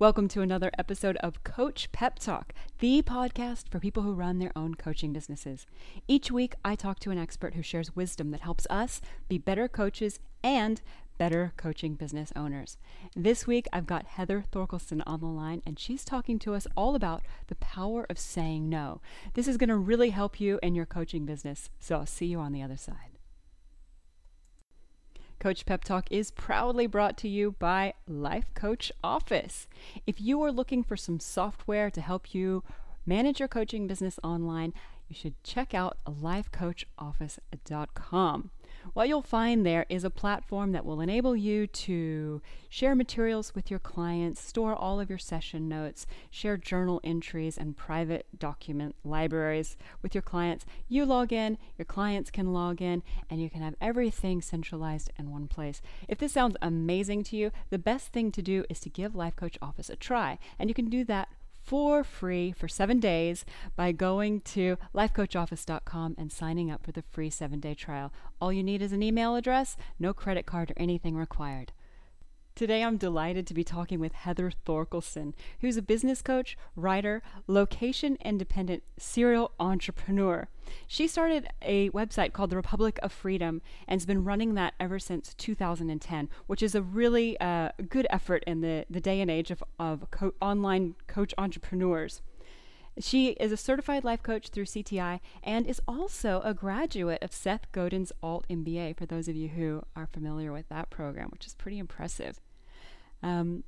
Welcome to another episode of Coach Pep Talk, the podcast for people who run their own coaching businesses. Each week, I talk to an expert who shares wisdom that helps us be better coaches and better coaching business owners. This week, I've got Heather Thorkelson on the line, and she's talking to us all about the power of saying no. This is going to really help you in your coaching business. So I'll see you on the other side. Coach Pep Talk is proudly brought to you by Life Coach Office. If you are looking for some software to help you manage your coaching business online, you should check out lifecoachoffice.com. What you'll find there is a platform that will enable you to share materials with your clients, store all of your session notes, share journal entries and private document libraries with your clients. You log in, your clients can log in, and you can have everything centralized in one place. If this sounds amazing to you, the best thing to do is to give Life Coach Office a try, and you can do that for free for seven days by going to lifecoachoffice.com and signing up for the free seven day trial. All you need is an email address, no credit card or anything required. Today, I'm delighted to be talking with Heather Thorkelson, who's a business coach, writer, location independent serial entrepreneur. She started a website called the Republic of Freedom and has been running that ever since 2010, which is a really uh, good effort in the, the day and age of, of co- online coach entrepreneurs. She is a certified life coach through CTI and is also a graduate of Seth Godin's Alt MBA, for those of you who are familiar with that program, which is pretty impressive. Um,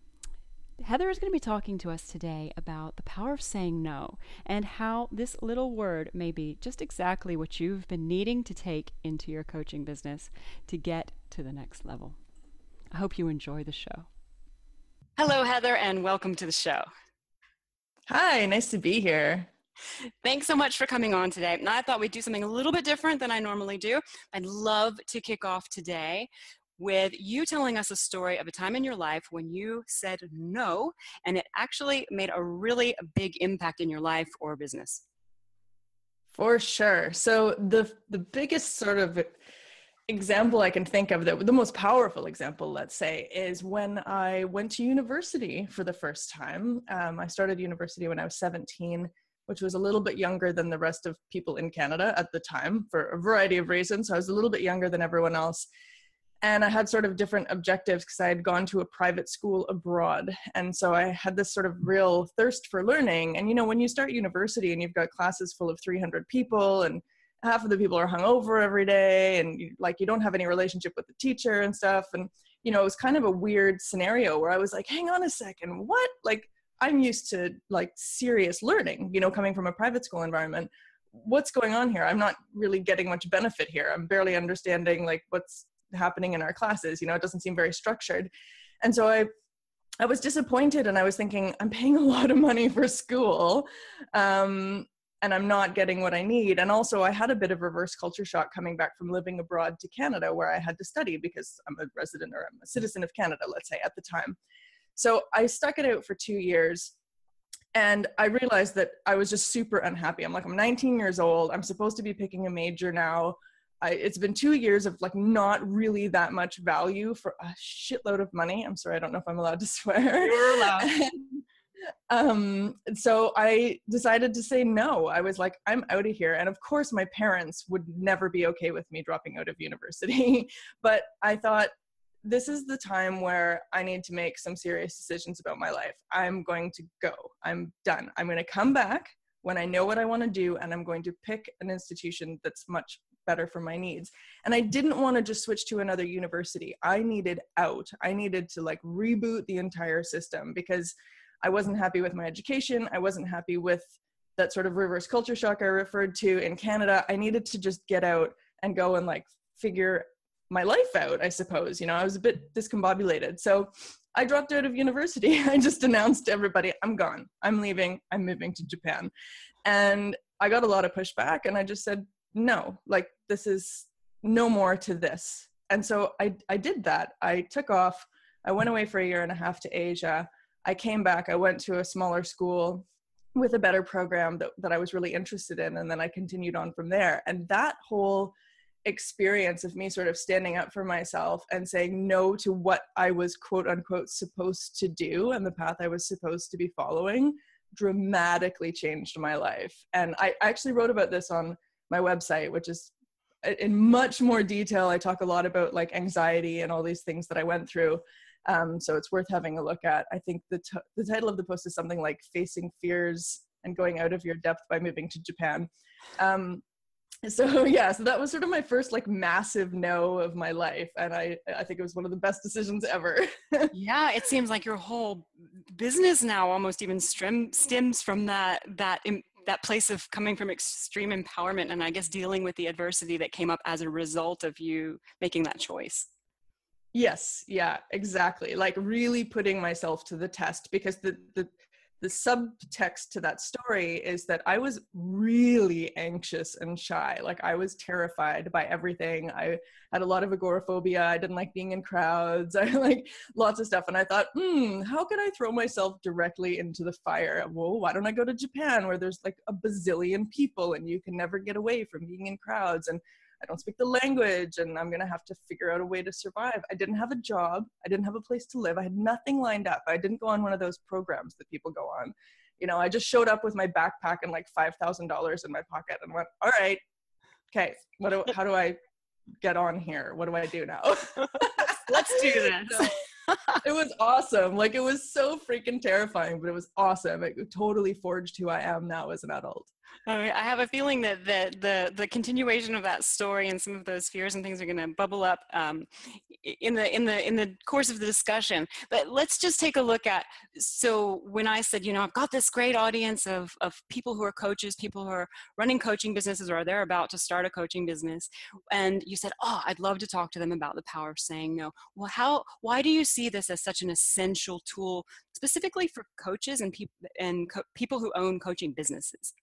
Heather is going to be talking to us today about the power of saying no and how this little word may be just exactly what you've been needing to take into your coaching business to get to the next level. I hope you enjoy the show. Hello, Heather, and welcome to the show. Hi, nice to be here. Thanks so much for coming on today. And I thought we'd do something a little bit different than I normally do. I'd love to kick off today with you telling us a story of a time in your life when you said no and it actually made a really big impact in your life or business. For sure. So the the biggest sort of example I can think of that the most powerful example, let's say, is when I went to university for the first time. Um, I started university when I was 17, which was a little bit younger than the rest of people in Canada at the time for a variety of reasons. So I was a little bit younger than everyone else. And I had sort of different objectives because I had gone to a private school abroad. And so I had this sort of real thirst for learning. And, you know, when you start university and you've got classes full of 300 people and half of the people are hungover every day and you, like you don't have any relationship with the teacher and stuff. And you know it was kind of a weird scenario where i was like hang on a second what? Like i'm used to like serious learning you know coming from a private school environment. What's going on here? I'm not really getting much benefit here. I'm barely understanding like what's happening in our classes you know it doesn't seem very structured. And so i I was disappointed and I was thinking, I'm paying a lot of money for school. Um, and I'm not getting what I need. And also, I had a bit of reverse culture shock coming back from living abroad to Canada, where I had to study because I'm a resident or I'm a citizen of Canada, let's say, at the time. So I stuck it out for two years. And I realized that I was just super unhappy. I'm like, I'm 19 years old. I'm supposed to be picking a major now. I, it's been two years of like not really that much value for a shitload of money. I'm sorry, I don't know if I'm allowed to swear. You're allowed. Um so i decided to say no. I was like i'm out of here. And of course my parents would never be okay with me dropping out of university. But i thought this is the time where i need to make some serious decisions about my life. I'm going to go. I'm done. I'm going to come back when i know what i want to do and i'm going to pick an institution that's much better for my needs. And i didn't want to just switch to another university. I needed out. I needed to like reboot the entire system because I wasn't happy with my education. I wasn't happy with that sort of reverse culture shock I referred to in Canada. I needed to just get out and go and like figure my life out, I suppose. You know, I was a bit discombobulated. So I dropped out of university. I just announced to everybody, I'm gone. I'm leaving. I'm moving to Japan. And I got a lot of pushback and I just said, no, like this is no more to this. And so I, I did that. I took off. I went away for a year and a half to Asia. I came back, I went to a smaller school with a better program that, that I was really interested in. And then I continued on from there. And that whole experience of me sort of standing up for myself and saying no to what I was quote unquote supposed to do and the path I was supposed to be following dramatically changed my life. And I actually wrote about this on my website, which is in much more detail. I talk a lot about like anxiety and all these things that I went through. Um, so it's worth having a look at. I think the, t- the title of the post is something like Facing Fears and Going Out of Your Depth by Moving to Japan. Um, so yeah so that was sort of my first like massive no of my life and i i think it was one of the best decisions ever yeah it seems like your whole business now almost even stem, stems from that that that place of coming from extreme empowerment and i guess dealing with the adversity that came up as a result of you making that choice yes yeah exactly like really putting myself to the test because the the the subtext to that story is that I was really anxious and shy. Like I was terrified by everything. I had a lot of agoraphobia. I didn't like being in crowds. I like lots of stuff. And I thought, hmm, how could I throw myself directly into the fire? Well, why don't I go to Japan where there's like a bazillion people and you can never get away from being in crowds and I don't speak the language and I'm going to have to figure out a way to survive. I didn't have a job. I didn't have a place to live. I had nothing lined up. I didn't go on one of those programs that people go on. You know, I just showed up with my backpack and like $5,000 in my pocket and went, all right, okay, what do, how do I get on here? What do I do now? Let's do this. it was awesome. Like it was so freaking terrifying, but it was awesome. It totally forged who I am now as an adult. I have a feeling that the, the, continuation of that story and some of those fears and things are going to bubble up um, in the in the in the course of the discussion. But let's just take a look at. So when I said, you know, I've got this great audience of of people who are coaches, people who are running coaching businesses or they're about to start a coaching business, and you said, oh, I'd love to talk to them about the power of saying no. Well, how? Why do you see this as such an essential tool, specifically for coaches and people and co- people who own coaching businesses?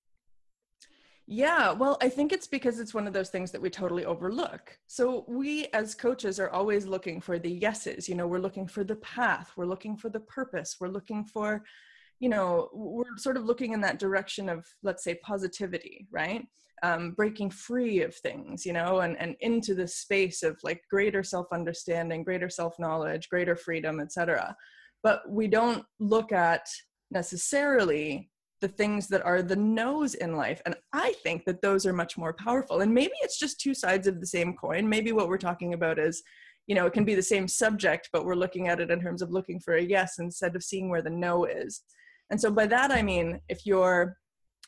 Yeah, well, I think it's because it's one of those things that we totally overlook. So, we as coaches are always looking for the yeses. You know, we're looking for the path, we're looking for the purpose, we're looking for, you know, we're sort of looking in that direction of, let's say, positivity, right? Um, breaking free of things, you know, and, and into the space of like greater self understanding, greater self knowledge, greater freedom, etc. But we don't look at necessarily the things that are the no's in life. And I think that those are much more powerful. And maybe it's just two sides of the same coin. Maybe what we're talking about is, you know, it can be the same subject, but we're looking at it in terms of looking for a yes instead of seeing where the no is. And so by that, I mean, if you're,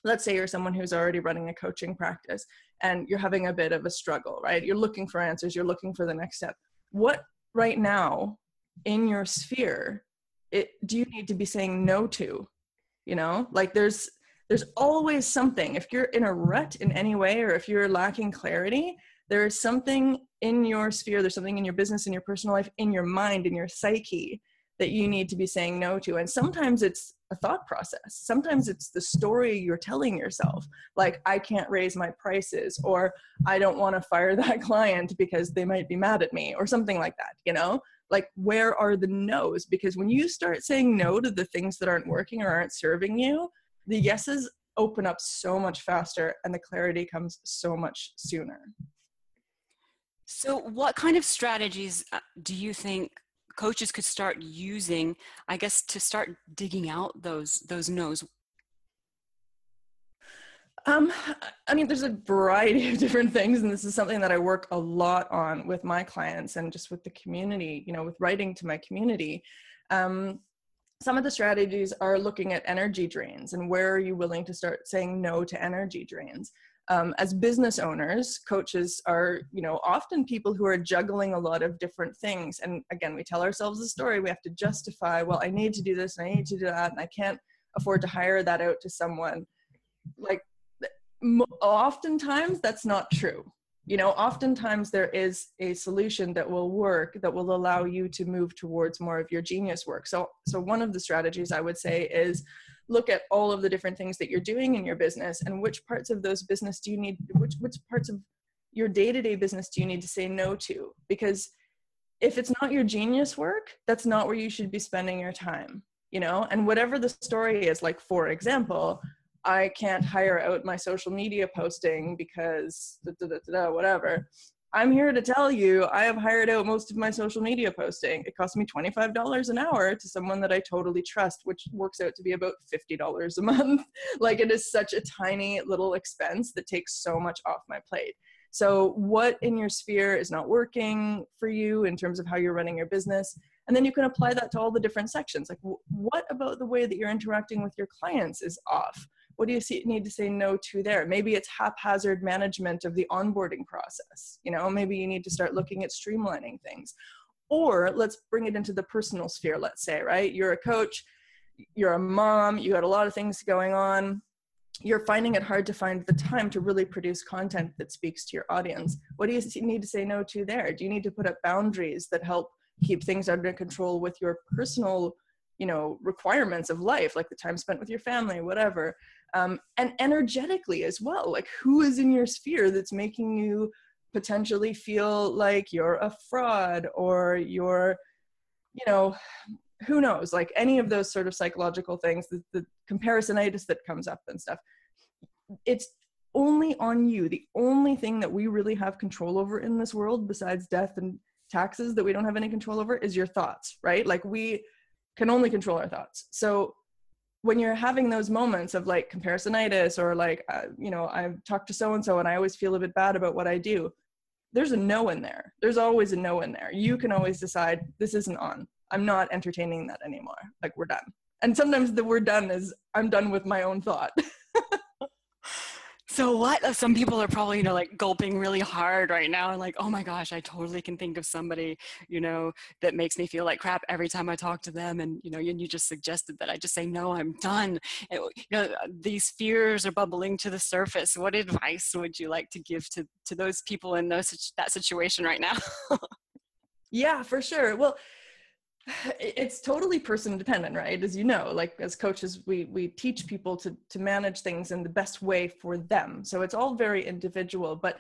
let's say you're someone who's already running a coaching practice and you're having a bit of a struggle, right? You're looking for answers, you're looking for the next step. What right now in your sphere it, do you need to be saying no to you know? Like there's there's always something. If you're in a rut in any way or if you're lacking clarity there is something in your sphere there's something in your business in your personal life in your mind in your psyche that you need to be saying no to. And sometimes it's a thought process. Sometimes it's the story you're telling yourself like i can't raise my prices or i don't want to fire that client because they might be mad at me or something like that you know like where are the no's? Because when you start saying no to the things that aren't working or aren't serving you the yeses open up so much faster and the clarity comes so much sooner. So what kind of strategies uh, do you think coaches could start using i guess to start digging out those those no's um, I mean, there's a variety of different things, and this is something that I work a lot on with my clients and just with the community, you know, with writing to my community. Um, some of the strategies are looking at energy drains and where are you willing to start saying no to energy drains. Um, as business owners, coaches are, you know, often people who are juggling a lot of different things. And again, we tell ourselves a story. We have to justify, well, I need to do this and I need to do that, and I can't afford to hire that out to someone. Like oftentimes that's not true. You know oftentimes there is a solution that will work that will allow you to move towards more of your genius work. So so one of the strategies i would say is look at all of the different things that you're doing in your business and which parts of those business do you need which which parts of your day-to-day business do you need to say no to? Because if it's not your genius work that's not where you should be spending your time you know? And whatever the story is like for example I can't hire out my social media posting because da, da, da, whatever. I'm here to tell you I have hired out most of my social media posting. It costs me $25 an hour to someone that I totally trust, which works out to be about $50 a month. like it is such a tiny little expense that takes so much off my plate. So, what in your sphere is not working for you in terms of how you're running your business? And then you can apply that to all the different sections. Like, what about the way that you're interacting with your clients is off? What do you see, need to say no to there? Maybe it's haphazard management of the onboarding process. You know, maybe you need to start looking at streamlining things. Or let's bring it into the personal sphere, let's say, right? You're a coach, you're a mom, you got a lot of things going on you're finding it hard to find the time to really produce content that speaks to your audience. What do you need to say no to there? Do you need to put up boundaries that help keep things under control with your personal, you know, requirements of life, like the time spent with your family, whatever, um, and energetically as well? Like who is in your sphere that's making you potentially feel like you're a fraud or you're, you know, who knows? Like any of those sort of psychological things the, the comparisonitis that comes up and stuff it's only on you. The only thing that we really have control over in this world besides death and taxes that we don't have any control over is your thoughts right? Like we can only control our thoughts. So when you're having those moments of like comparisonitis or like uh, you know i've talked to so and so and i always feel a bit bad about what i do there's a no in there there's always a no in there you can always decide this isn't on I'm not entertaining that anymore. Like we're done. And sometimes the word done is I'm done with my own thought. so what? Uh, some people are probably you know like gulping really hard right now and like oh my gosh i totally can think of somebody you know that makes me feel like crap every time i talk to them and you know and you just suggested that i just say no i'm done. And, you know these fears are bubbling to the surface. What advice would you like to give to to those people in those that situation right now? Yeah for sure. Well it's totally person dependent right? As you know like as coaches we we teach people to to manage things in the best way for them. So it's all very individual but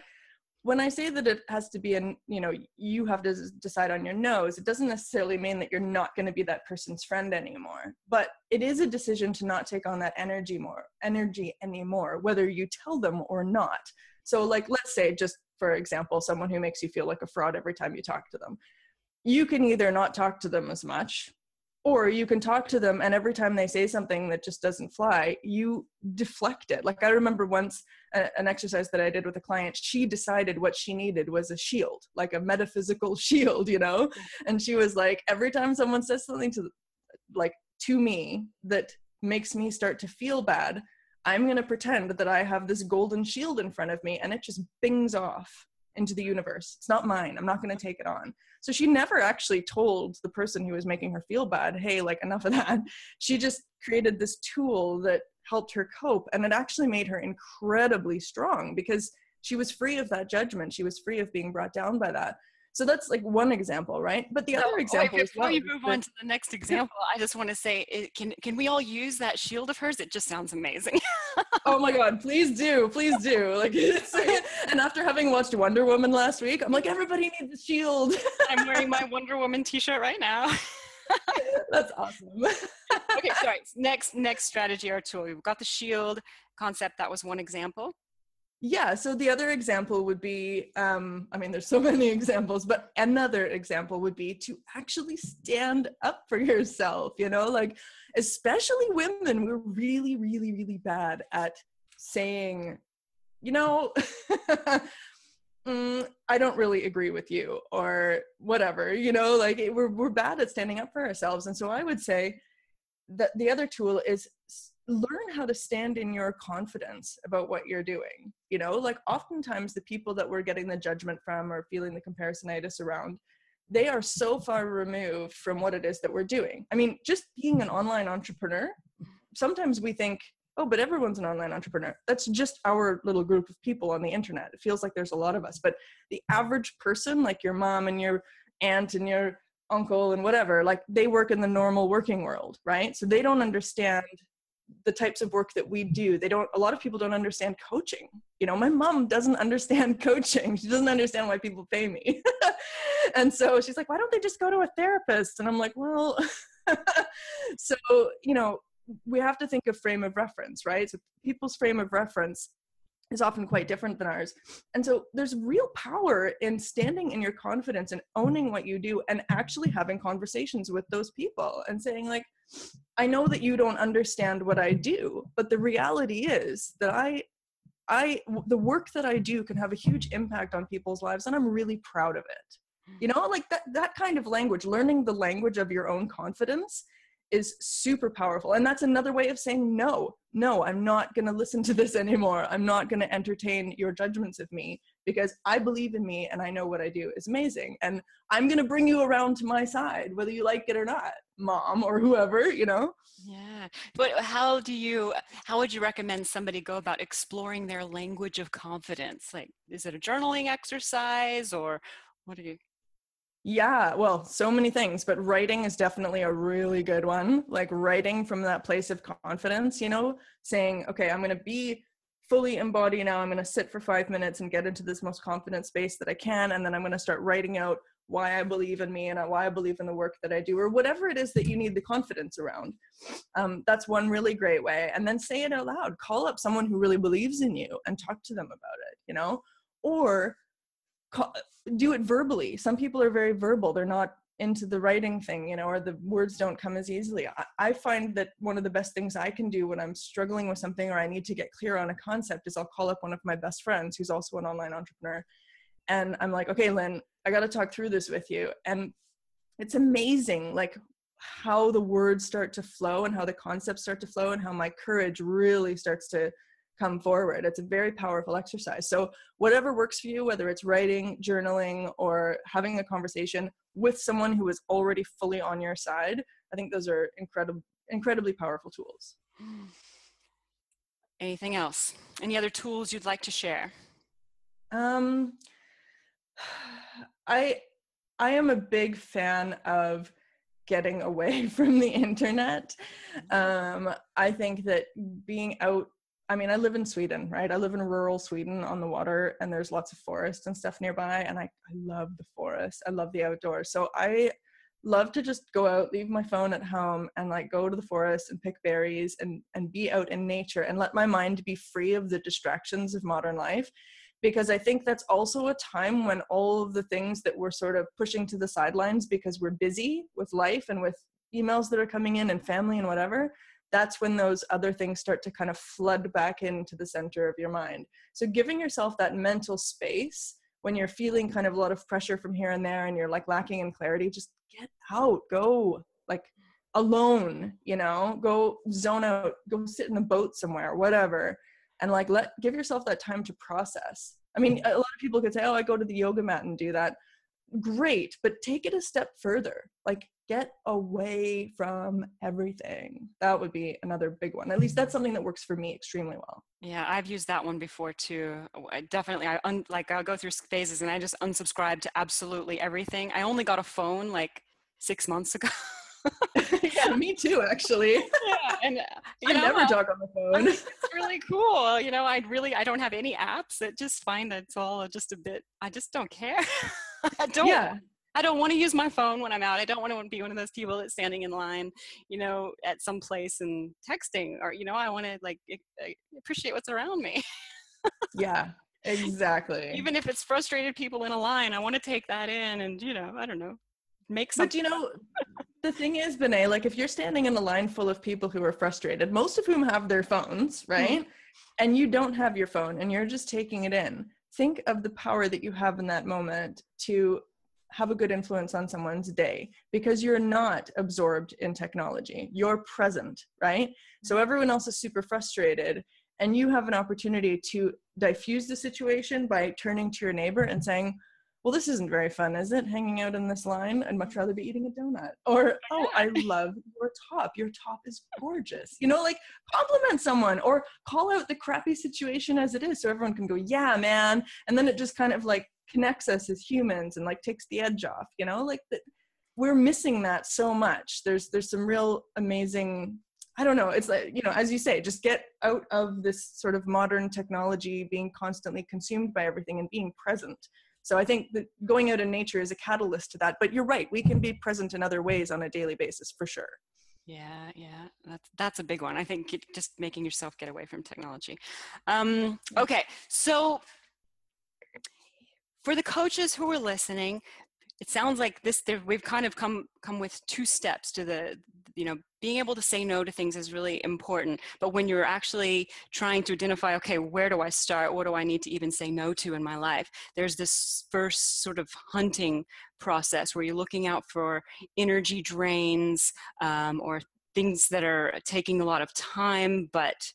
when i say that it has to be an you know you have to decide on your nose it doesn't necessarily mean that you're not going to be that person's friend anymore. But it is a decision to not take on that energy more energy anymore whether you tell them or not. So like let's say just for example someone who makes you feel like a fraud every time you talk to them you can either not talk to them as much or you can talk to them and every time they say something that just doesn't fly you deflect it. Like i remember once a, an exercise that i did with a client she decided what she needed was a shield like a metaphysical shield you know? And she was like every time someone says something to like to me that makes me start to feel bad i'm going to pretend that i have this golden shield in front of me and it just bings off into the universe. It's not mine. I'm not going to take it on. So she never actually told the person who was making her feel bad, hey, like enough of that. She just created this tool that helped her cope. And it actually made her incredibly strong because she was free of that judgment. She was free of being brought down by that. So that's like one example, right? But the other example. Wait, before well, you move on to the next example, I just want to say, it, can can we all use that shield of hers? It just sounds amazing. oh my god, please do, please do. Like, and after having watched Wonder Woman last week, I'm like, everybody needs a shield. I'm wearing my Wonder Woman T-shirt right now. That's awesome. okay, sorry. Next, next strategy or tool. We've got the shield concept. That was one example yeah so the other example would be um, i mean there's so many examples but another example would be to actually stand up for yourself you know like especially women we're really really really bad at saying you know mm, i don't really agree with you or whatever you know like we're, we're bad at standing up for ourselves and so i would say that the other tool is learn how to stand in your confidence about what you're doing you know like oftentimes the people that we're getting the judgment from or feeling the comparisonitis around they are so far removed from what it is that we're doing. I mean just being an online entrepreneur sometimes we think oh but everyone's an online entrepreneur. That's just our little group of people on the internet. It feels like there's a lot of us but the average person like your mom and your aunt and your uncle and whatever like they work in the normal working world right? So they don't understand the types of work that we do they don't a lot of people don't understand coaching. You know my mom doesn't understand coaching. She doesn't understand why people pay me. And so she's like why don't they just go to a therapist? And i'm like well so you know we have to think of frame of reference right? So people's frame of reference is often quite different than ours. And so there's real power in standing in your confidence and owning what you do and actually having conversations with those people and saying, like, I know that you don't understand what I do, but the reality is that I I the work that I do can have a huge impact on people's lives and I'm really proud of it. You know, like that that kind of language, learning the language of your own confidence is super powerful. And that's another way of saying no. No, I'm not going to listen to this anymore. I'm not going to entertain your judgments of me because I believe in me and I know what I do is amazing. And I'm going to bring you around to my side, whether you like it or not, mom or whoever, you know? Yeah. But how do you, how would you recommend somebody go about exploring their language of confidence? Like, is it a journaling exercise or what do you? Yeah, well, so many things, but writing is definitely a really good one. Like writing from that place of confidence, you know, saying, okay, I'm going to be fully embody now. I'm going to sit for five minutes and get into this most confident space that I can. And then I'm going to start writing out why I believe in me and why I believe in the work that I do, or whatever it is that you need the confidence around. Um, that's one really great way. And then say it out loud. Call up someone who really believes in you and talk to them about it, you know? Or call, do it verbally. Some people are very verbal. They're not into the writing thing, you know, or the words don't come as easily. I, I, find that one of the best things I can do when I'm struggling with something or I need to get clear on a concept is I'll call up one of my best friends who's also an online entrepreneur. And I'm like, okay, Lynn, I got to talk through this with you. And it's amazing, like how the words start to flow and how the concepts start to flow and how my courage really starts to come forward. It's a very powerful exercise. So, whatever works for you, whether it's writing, journaling, or having a conversation with someone who is already fully on your side, I think those are incredible, incredibly powerful tools. Anything else? Any other tools you'd like to share? Um, I I am a big fan of getting away from the internet. Um, I think that being out I mean, I live in Sweden, right? I live in rural Sweden on the water, and there's lots of forest and stuff nearby. And I, I love the forest. I love the outdoors. So I love to just go out, leave my phone at home, and like go to the forest and pick berries and and be out in nature and let my mind be free of the distractions of modern life. Because I think that's also a time when all of the things that we're sort of pushing to the sidelines because we're busy with life and with emails that are coming in and family and whatever that's when those other things start to kind of flood back into the center of your mind. So giving yourself that mental space when you're feeling kind of a lot of pressure from here and there and you're like lacking in clarity, just get out, go like alone, you know, go zone out, go sit in a boat somewhere, whatever. And like let give yourself that time to process. I mean, a lot of people could say, "Oh, I go to the yoga mat and do that." Great, but take it a step further. Like get away from everything. That would be another big one. At least that's something that works for me extremely well. Yeah, I've used that one before too. I definitely, I un, like I'll go through phases and I just unsubscribe to absolutely everything. I only got a phone like six months ago. yeah, me too, actually. Yeah, and uh, I know, never talk on the phone. it's really cool. You know, I really, I don't have any apps. I just find that it's all just a bit. I just don't care. I don't. Yeah. I don't want to use my phone when I'm out. I don't want to be one of those people that's standing in line, you know, at some place and texting or, you know, I want to like appreciate what's around me. yeah, exactly. Even if it's frustrated people in a line, I want to take that in and, you know, I don't know, make something. But you know, the thing is, Benet, like if you're standing in a line full of people who are frustrated, most of whom have their phones, right? Mm-hmm. And you don't have your phone and you're just taking it in. Think of the power that you have in that moment to have a good influence on someone's day because you're not absorbed in technology. You're present, right? So mm-hmm. everyone else is super frustrated and you have an opportunity to diffuse the situation by turning to your neighbor and saying, well, this isn't very fun, is it? Hanging out in this line? I'd much rather be eating a donut. Or, oh, I love your top. Your top is gorgeous. You know, like compliment someone or call out the crappy situation as it is so everyone can go, yeah, man. And then it just kind of like connects us as humans and like takes the edge off you know like that we're missing that so much there's there's some real amazing i don't know it's like you know as you say just get out of this sort of modern technology being constantly consumed by everything and being present so i think that going out in nature is a catalyst to that but you're right we can be present in other ways on a daily basis for sure Yeah, yeah, that's that's a big one. I think just making yourself get away from technology. Um, okay, so for the coaches who are listening, it sounds like this. We've kind of come come with two steps to the you know being able to say no to things is really important but when you're actually trying to identify okay where do i start? What do i need to even say no to in my life? there's this first sort of hunting process where you're looking out for energy drains um, or things that are taking a lot of time but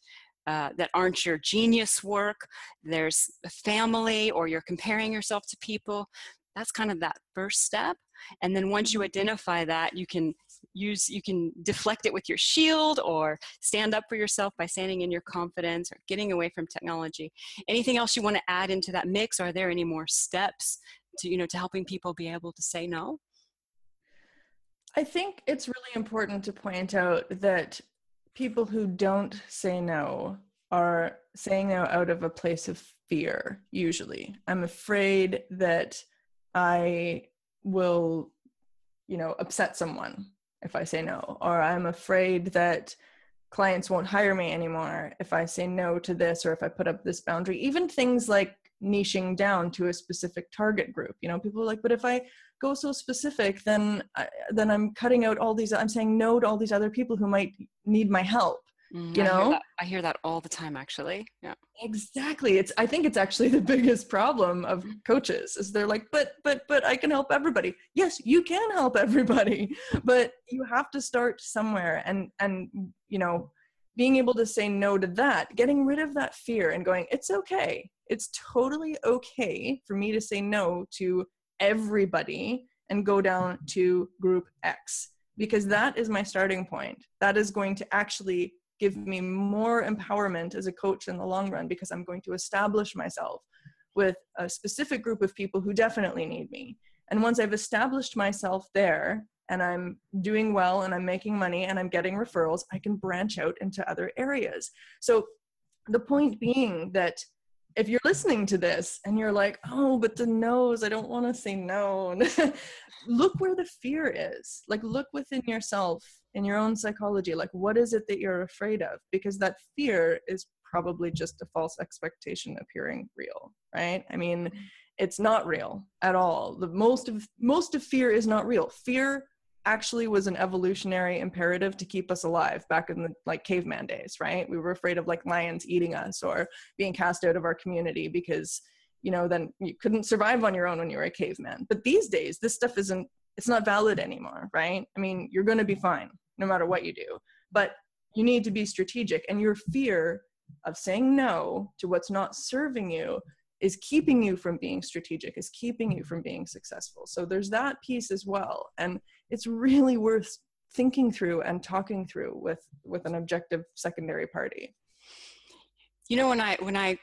uh, that aren't your genius work. There's a family or you're comparing yourself to people. That's kind of that first step and then once you mm-hmm. identify that you can use you can deflect it with your shield or stand up for yourself by standing in your confidence or getting away from technology. Anything else you want to add into that mix? Are there any more steps to you know to helping people be able to say no? I think it's really important to point out that people who don't say no are saying no out of a place of fear usually. I'm afraid that i will you know upset someone if I say no, or I'm afraid that clients won't hire me anymore if I say no to this or if I put up this boundary. Even things like niching down to a specific target group. You know, people are like, but if I go so specific, then I, then I'm cutting out all these. I'm saying no to all these other people who might need my help. Mm, you I know, hear I hear that all the time. Actually, yeah, exactly. It's I think it's actually the biggest problem of mm. coaches is they're like, but but but I can help everybody. Yes, you can help everybody, but you have to start somewhere, and and you know, being able to say no to that, getting rid of that fear, and going, it's okay. It's totally okay for me to say no to everybody and go down to group X because that is my starting point. That is going to actually give me more empowerment as a coach in the long run because I'm going to establish myself with a specific group of people who definitely need me. And once I've established myself there and I'm doing well and I'm making money and I'm getting referrals, I can branch out into other areas. So the point being that if you're listening to this and you're like, oh, but the no's, I don't want to say no. look where the fear is. Like, look within yourself in your own psychology. Like, what is it that you're afraid of? Because that fear is probably just a false expectation appearing real, right? I mean, mm-hmm. it's not real at all. The most of most of fear is not real. Fear actually was an evolutionary imperative to keep us alive back in the like caveman days right we were afraid of like lions eating us or being cast out of our community because you know then you couldn't survive on your own when you were a caveman but these days this stuff isn't it's not valid anymore right i mean you're going to be fine no matter what you do. But you need to be strategic and your fear of saying no to what's not serving you is keeping you from being strategic is keeping you from being successful. So there's that piece as well and it's really worth thinking through and talking through with with an objective secondary party you know when i when i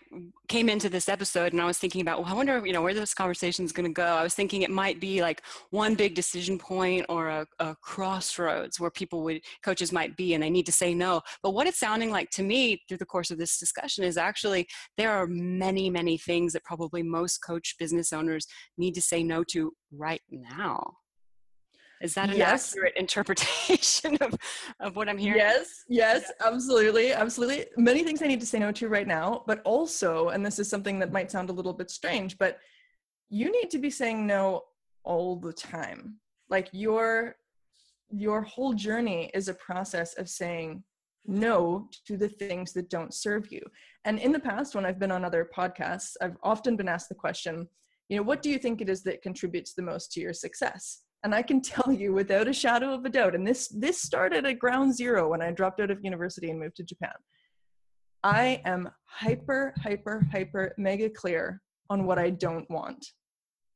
came into this episode and i was thinking about well i wonder you know where this conversation is going to go i was thinking it might be like one big decision point or a, a, crossroads where people would coaches might be and they need to say no. But what it's sounding like to me through the course of this discussion is actually there are many many things that probably most coach business owners need to say no to right now is that an yes. accurate interpretation of, of what I'm hearing? Yes, yes, absolutely, absolutely. Many things I need to say no to right now, but also, and this is something that might sound a little bit strange, but you need to be saying no all the time. Like your your whole journey is a process of saying no to the things that don't serve you. And in the past, when I've been on other podcasts, I've often been asked the question, you know, what do you think it is that contributes the most to your success? And i can tell you without a shadow of a doubt and this this started at ground zero when i dropped out of university and moved to japan. I mm-hmm. am hyper hyper hyper mega clear on what i don't want.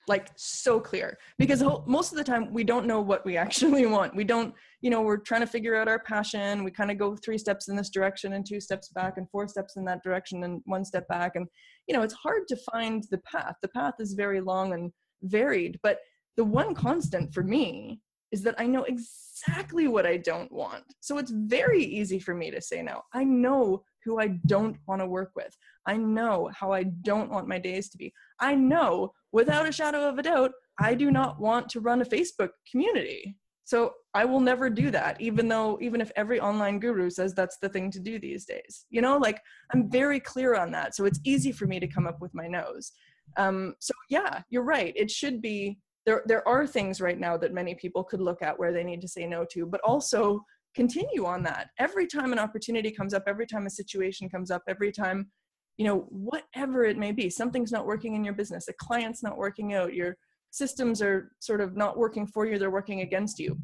Like so clear. Because most of the time we don't know what we actually want. We don't you know we're trying to figure out our passion. We kind of go three steps in this direction and two steps back and four steps in that direction and one step back. And you know it's hard to find the path. The path is very long and varied but the one constant for me is that I know exactly what I don't want. So it's very easy for me to say no. I know who I don't want to work with. I know how I don't want my days to be. I know without a shadow of a doubt, I do not want to run a Facebook community. So I will never do that, even though, even if every online guru says that's the thing to do these days. You know, like I'm very clear on that. So it's easy for me to come up with my nose. Um, so yeah, you're right. It should be there. There are things right now that many people could look at where they need to say no to, but also continue on that. Every time an opportunity comes up, every time a situation comes up, every time, you know, whatever it may be, something's not working in your business, a client's not working out, your systems are sort of not working for you, they're working against you.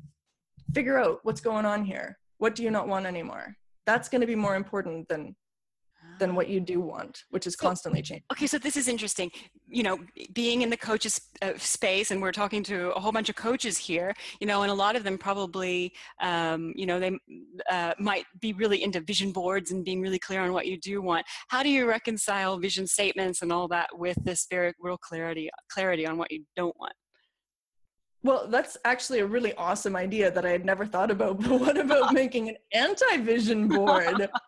Figure out what's going on here. What do you not want anymore? That's going to be more important than than what you do want, which is constantly changing. Okay, so this is interesting. You know, being in the coaches uh, space, and we're talking to a whole bunch of coaches here. You know, and a lot of them probably, um, you know, they uh, might be really into vision boards and being really clear on what you do want. How do you reconcile vision statements and all that with this very real clarity clarity on what you don't want? Well, that's actually a really awesome idea that I had never thought about. But what about making an anti-vision board?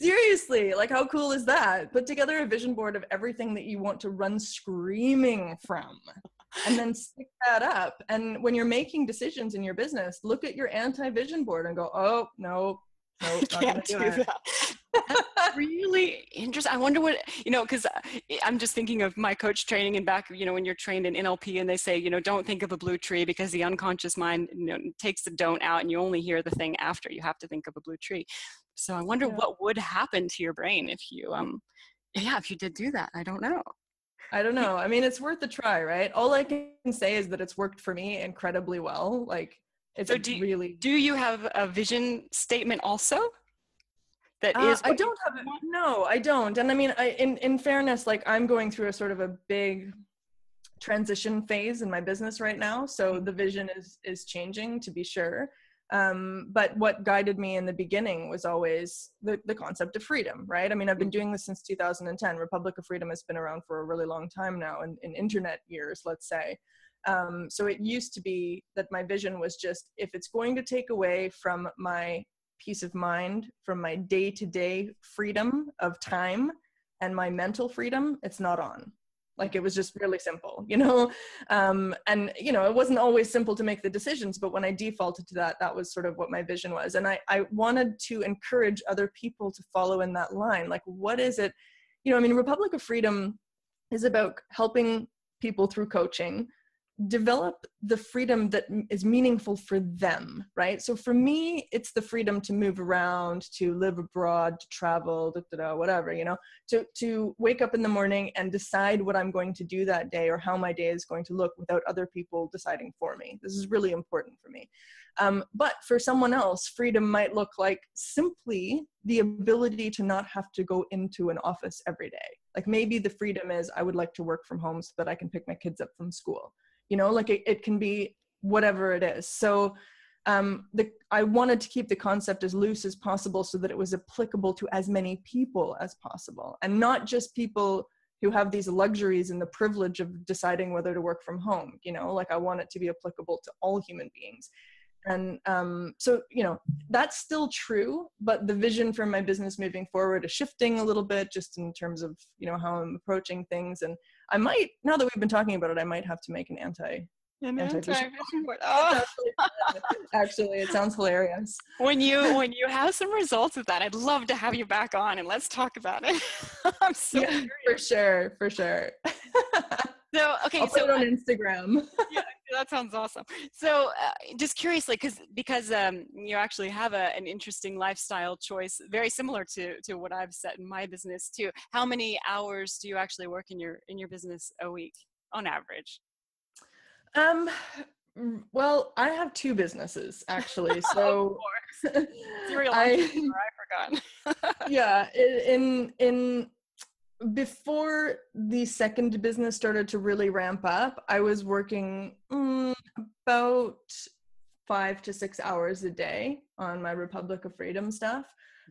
Seriously, like how cool is that? Put together a vision board of everything that you want to run screaming from and then stick that up. And when you're making decisions in your business, look at your anti vision board and go, oh, no, no, can't do, do that. That's really interesting. I wonder what you know, because I'm just thinking of my coach training and back. You know, when you're trained in NLP, and they say, you know, don't think of a blue tree because the unconscious mind you know, takes the don't out, and you only hear the thing after. You have to think of a blue tree. So I wonder yeah. what would happen to your brain if you, um, yeah, if you did do that. I don't know. I don't know. I mean, it's worth a try, right? All I can say is that it's worked for me incredibly well. Like, it's so do, really. Do you have a vision statement also? That uh, is. I don't have. A, no, I don't. And I mean, I, in in fairness, like I'm going through a sort of a big transition phase in my business right now. So mm-hmm. the vision is is changing to be sure. Um, but what guided me in the beginning was always the, the concept of freedom, right? I mean, I've been doing this since 2010. Republic of Freedom has been around for a really long time now, in, in internet years, let's say. Um, so it used to be that my vision was just if it's going to take away from my peace of mind, from my day to day freedom of time and my mental freedom, it's not on. Like it was just really simple you know? Um, and you know it wasn't always simple to make the decisions but when i defaulted to that that was sort of what my vision was. And i i wanted to encourage other people to follow in that line. Like what is it you know i mean republic of freedom is about helping people through coaching develop the freedom that is meaningful for them right? So for me it's the freedom to move around to live abroad to travel da, da, da, whatever you know? To to wake up in the morning and decide what i'm going to do that day or how my day is going to look without other people deciding for me. This is really important for me. Um, but for someone else freedom might look like simply the ability to not have to go into an office every day. Like maybe the freedom is i would like to work from home so that i can pick my kids up from school you know like it, it can be whatever it is. So um, the, I wanted to keep the concept as loose as possible so that it was applicable to as many people as possible and not just people who have these luxuries and the privilege of deciding whether to work from home you know like i want it to be applicable to all human beings. And um, so you know that's still true but the vision for my business moving forward is shifting a little bit just in terms of you know how i'm approaching things and I might now that we've been talking about it, I might have to make an anti an anti oh. actually, it sounds hilarious. When you when you have some results of that, I'd love to have you back on and let's talk about it. I'm so yeah, for sure, for sure. so okay, I'll so put it on Instagram. yeah, that sounds awesome. So uh, just curiously, because because um, you actually have a, an interesting lifestyle choice, very similar to to what I've set in my business too. How many hours do you actually work in your in your business a week on average? Um. Well, I have two businesses actually. So I, I forgot. yeah, in in before the second business started to really ramp up, I was working mm, about five to six hours a day on my Republic of Freedom stuff.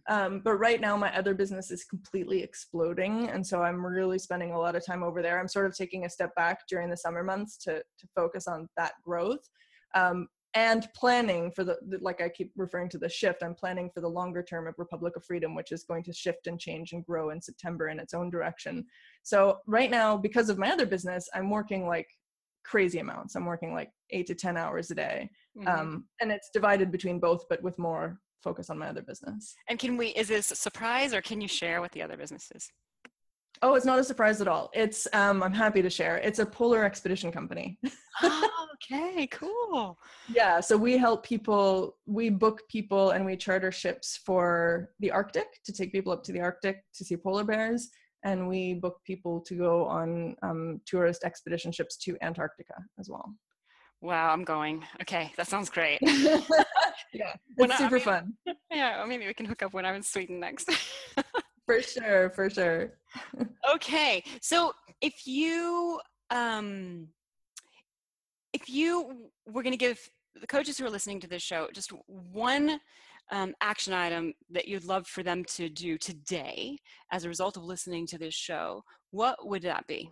Um, but right now, my other business is completely exploding. And so I'm really spending a lot of time over there. I'm sort of taking a step back during the summer months to, to focus on that growth. Um, and planning for the, like i keep referring to the shift i'm planning for the longer term of republic of freedom which is going to shift and change and grow in september in its own direction so right now because of my other business i'm working like crazy amounts. I'm working like eight to 10 hours a day. Mhm. Um, and it's divided between both, but with more focus on my other business. and can we, is this a surprise or can you share what the other business is? Oh, it's not a surprise at all. It's, um, I'm happy to share. It's a polar expedition company. oh, okay, cool. Yeah, so we help people, we book people and we charter ships for the Arctic to take people up to the Arctic to see polar bears. And we book people to go on um, tourist expedition ships to Antarctica as well. Wow, I'm going. Okay, that sounds great. yeah, When it's I- I super mean- fun. yeah, maybe we can hook up when I'm in Sweden next. For sure, for sure. okay, so if you um, if you were going to give the coaches who are listening to this show just one um, action item that you'd love for them to do today as a result of listening to this show, what would that be?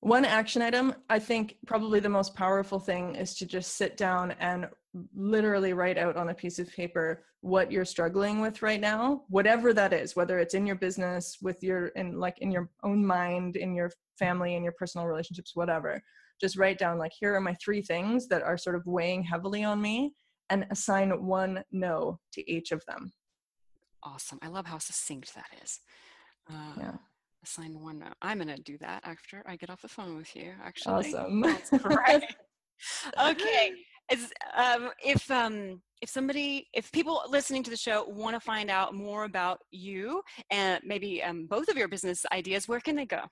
One action item, I think probably the most powerful thing is to just sit down and literally write out on a piece of paper what you're struggling with right now, whatever that is, whether it's in your business, with your in like in your own mind, in your family, in your personal relationships, whatever. Just write down like here are my three things that are sort of weighing heavily on me and assign one no to each of them. Awesome. I love how succinct that is. Uh, Yeah. Assign one no I'm going to do that after I get off the phone with you, actually. Awesome. That's great. okay. Is, um, if um, if somebody, if people listening to the show want to find out more about you and maybe um, both of your business ideas, where can they go?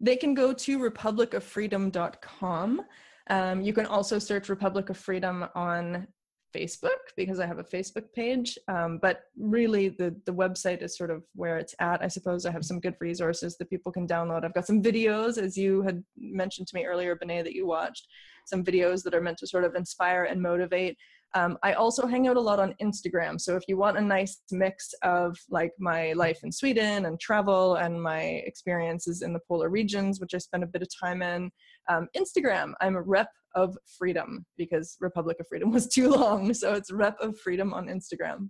they can go to republicoffreedom.com. Um, you can also search Republic of Freedom on Facebook because I have a Facebook page. Um, but really, the the website is sort of where it's at. I suppose I have some good resources that people can download. I've got some videos, as you had mentioned to me earlier, Benet, that you watched. Some videos that are meant to sort of inspire and motivate. Um, I also hang out a lot on Instagram. So if you want a nice mix of like my life in Sweden and travel and my experiences in the polar regions, which I spend a bit of time in, um, Instagram, I'm a rep of freedom because Republic of Freedom was too long. So it's rep of freedom on Instagram.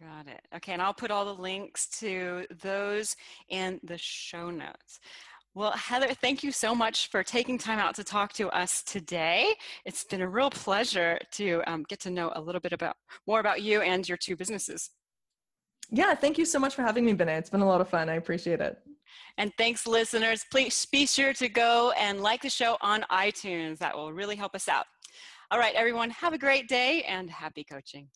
Got it. Okay, and I'll put all the links to those in the show notes. Well, Heather, thank you so much for taking time out to talk to us today. It's been a real pleasure to um, get to know a little bit about more about you and your two businesses. Yeah, thank you so much for having me, Benet. It's been a lot of fun. I appreciate it. And thanks, listeners. Please be sure to go and like the show on iTunes. That will really help us out. All right, everyone, have a great day and happy coaching.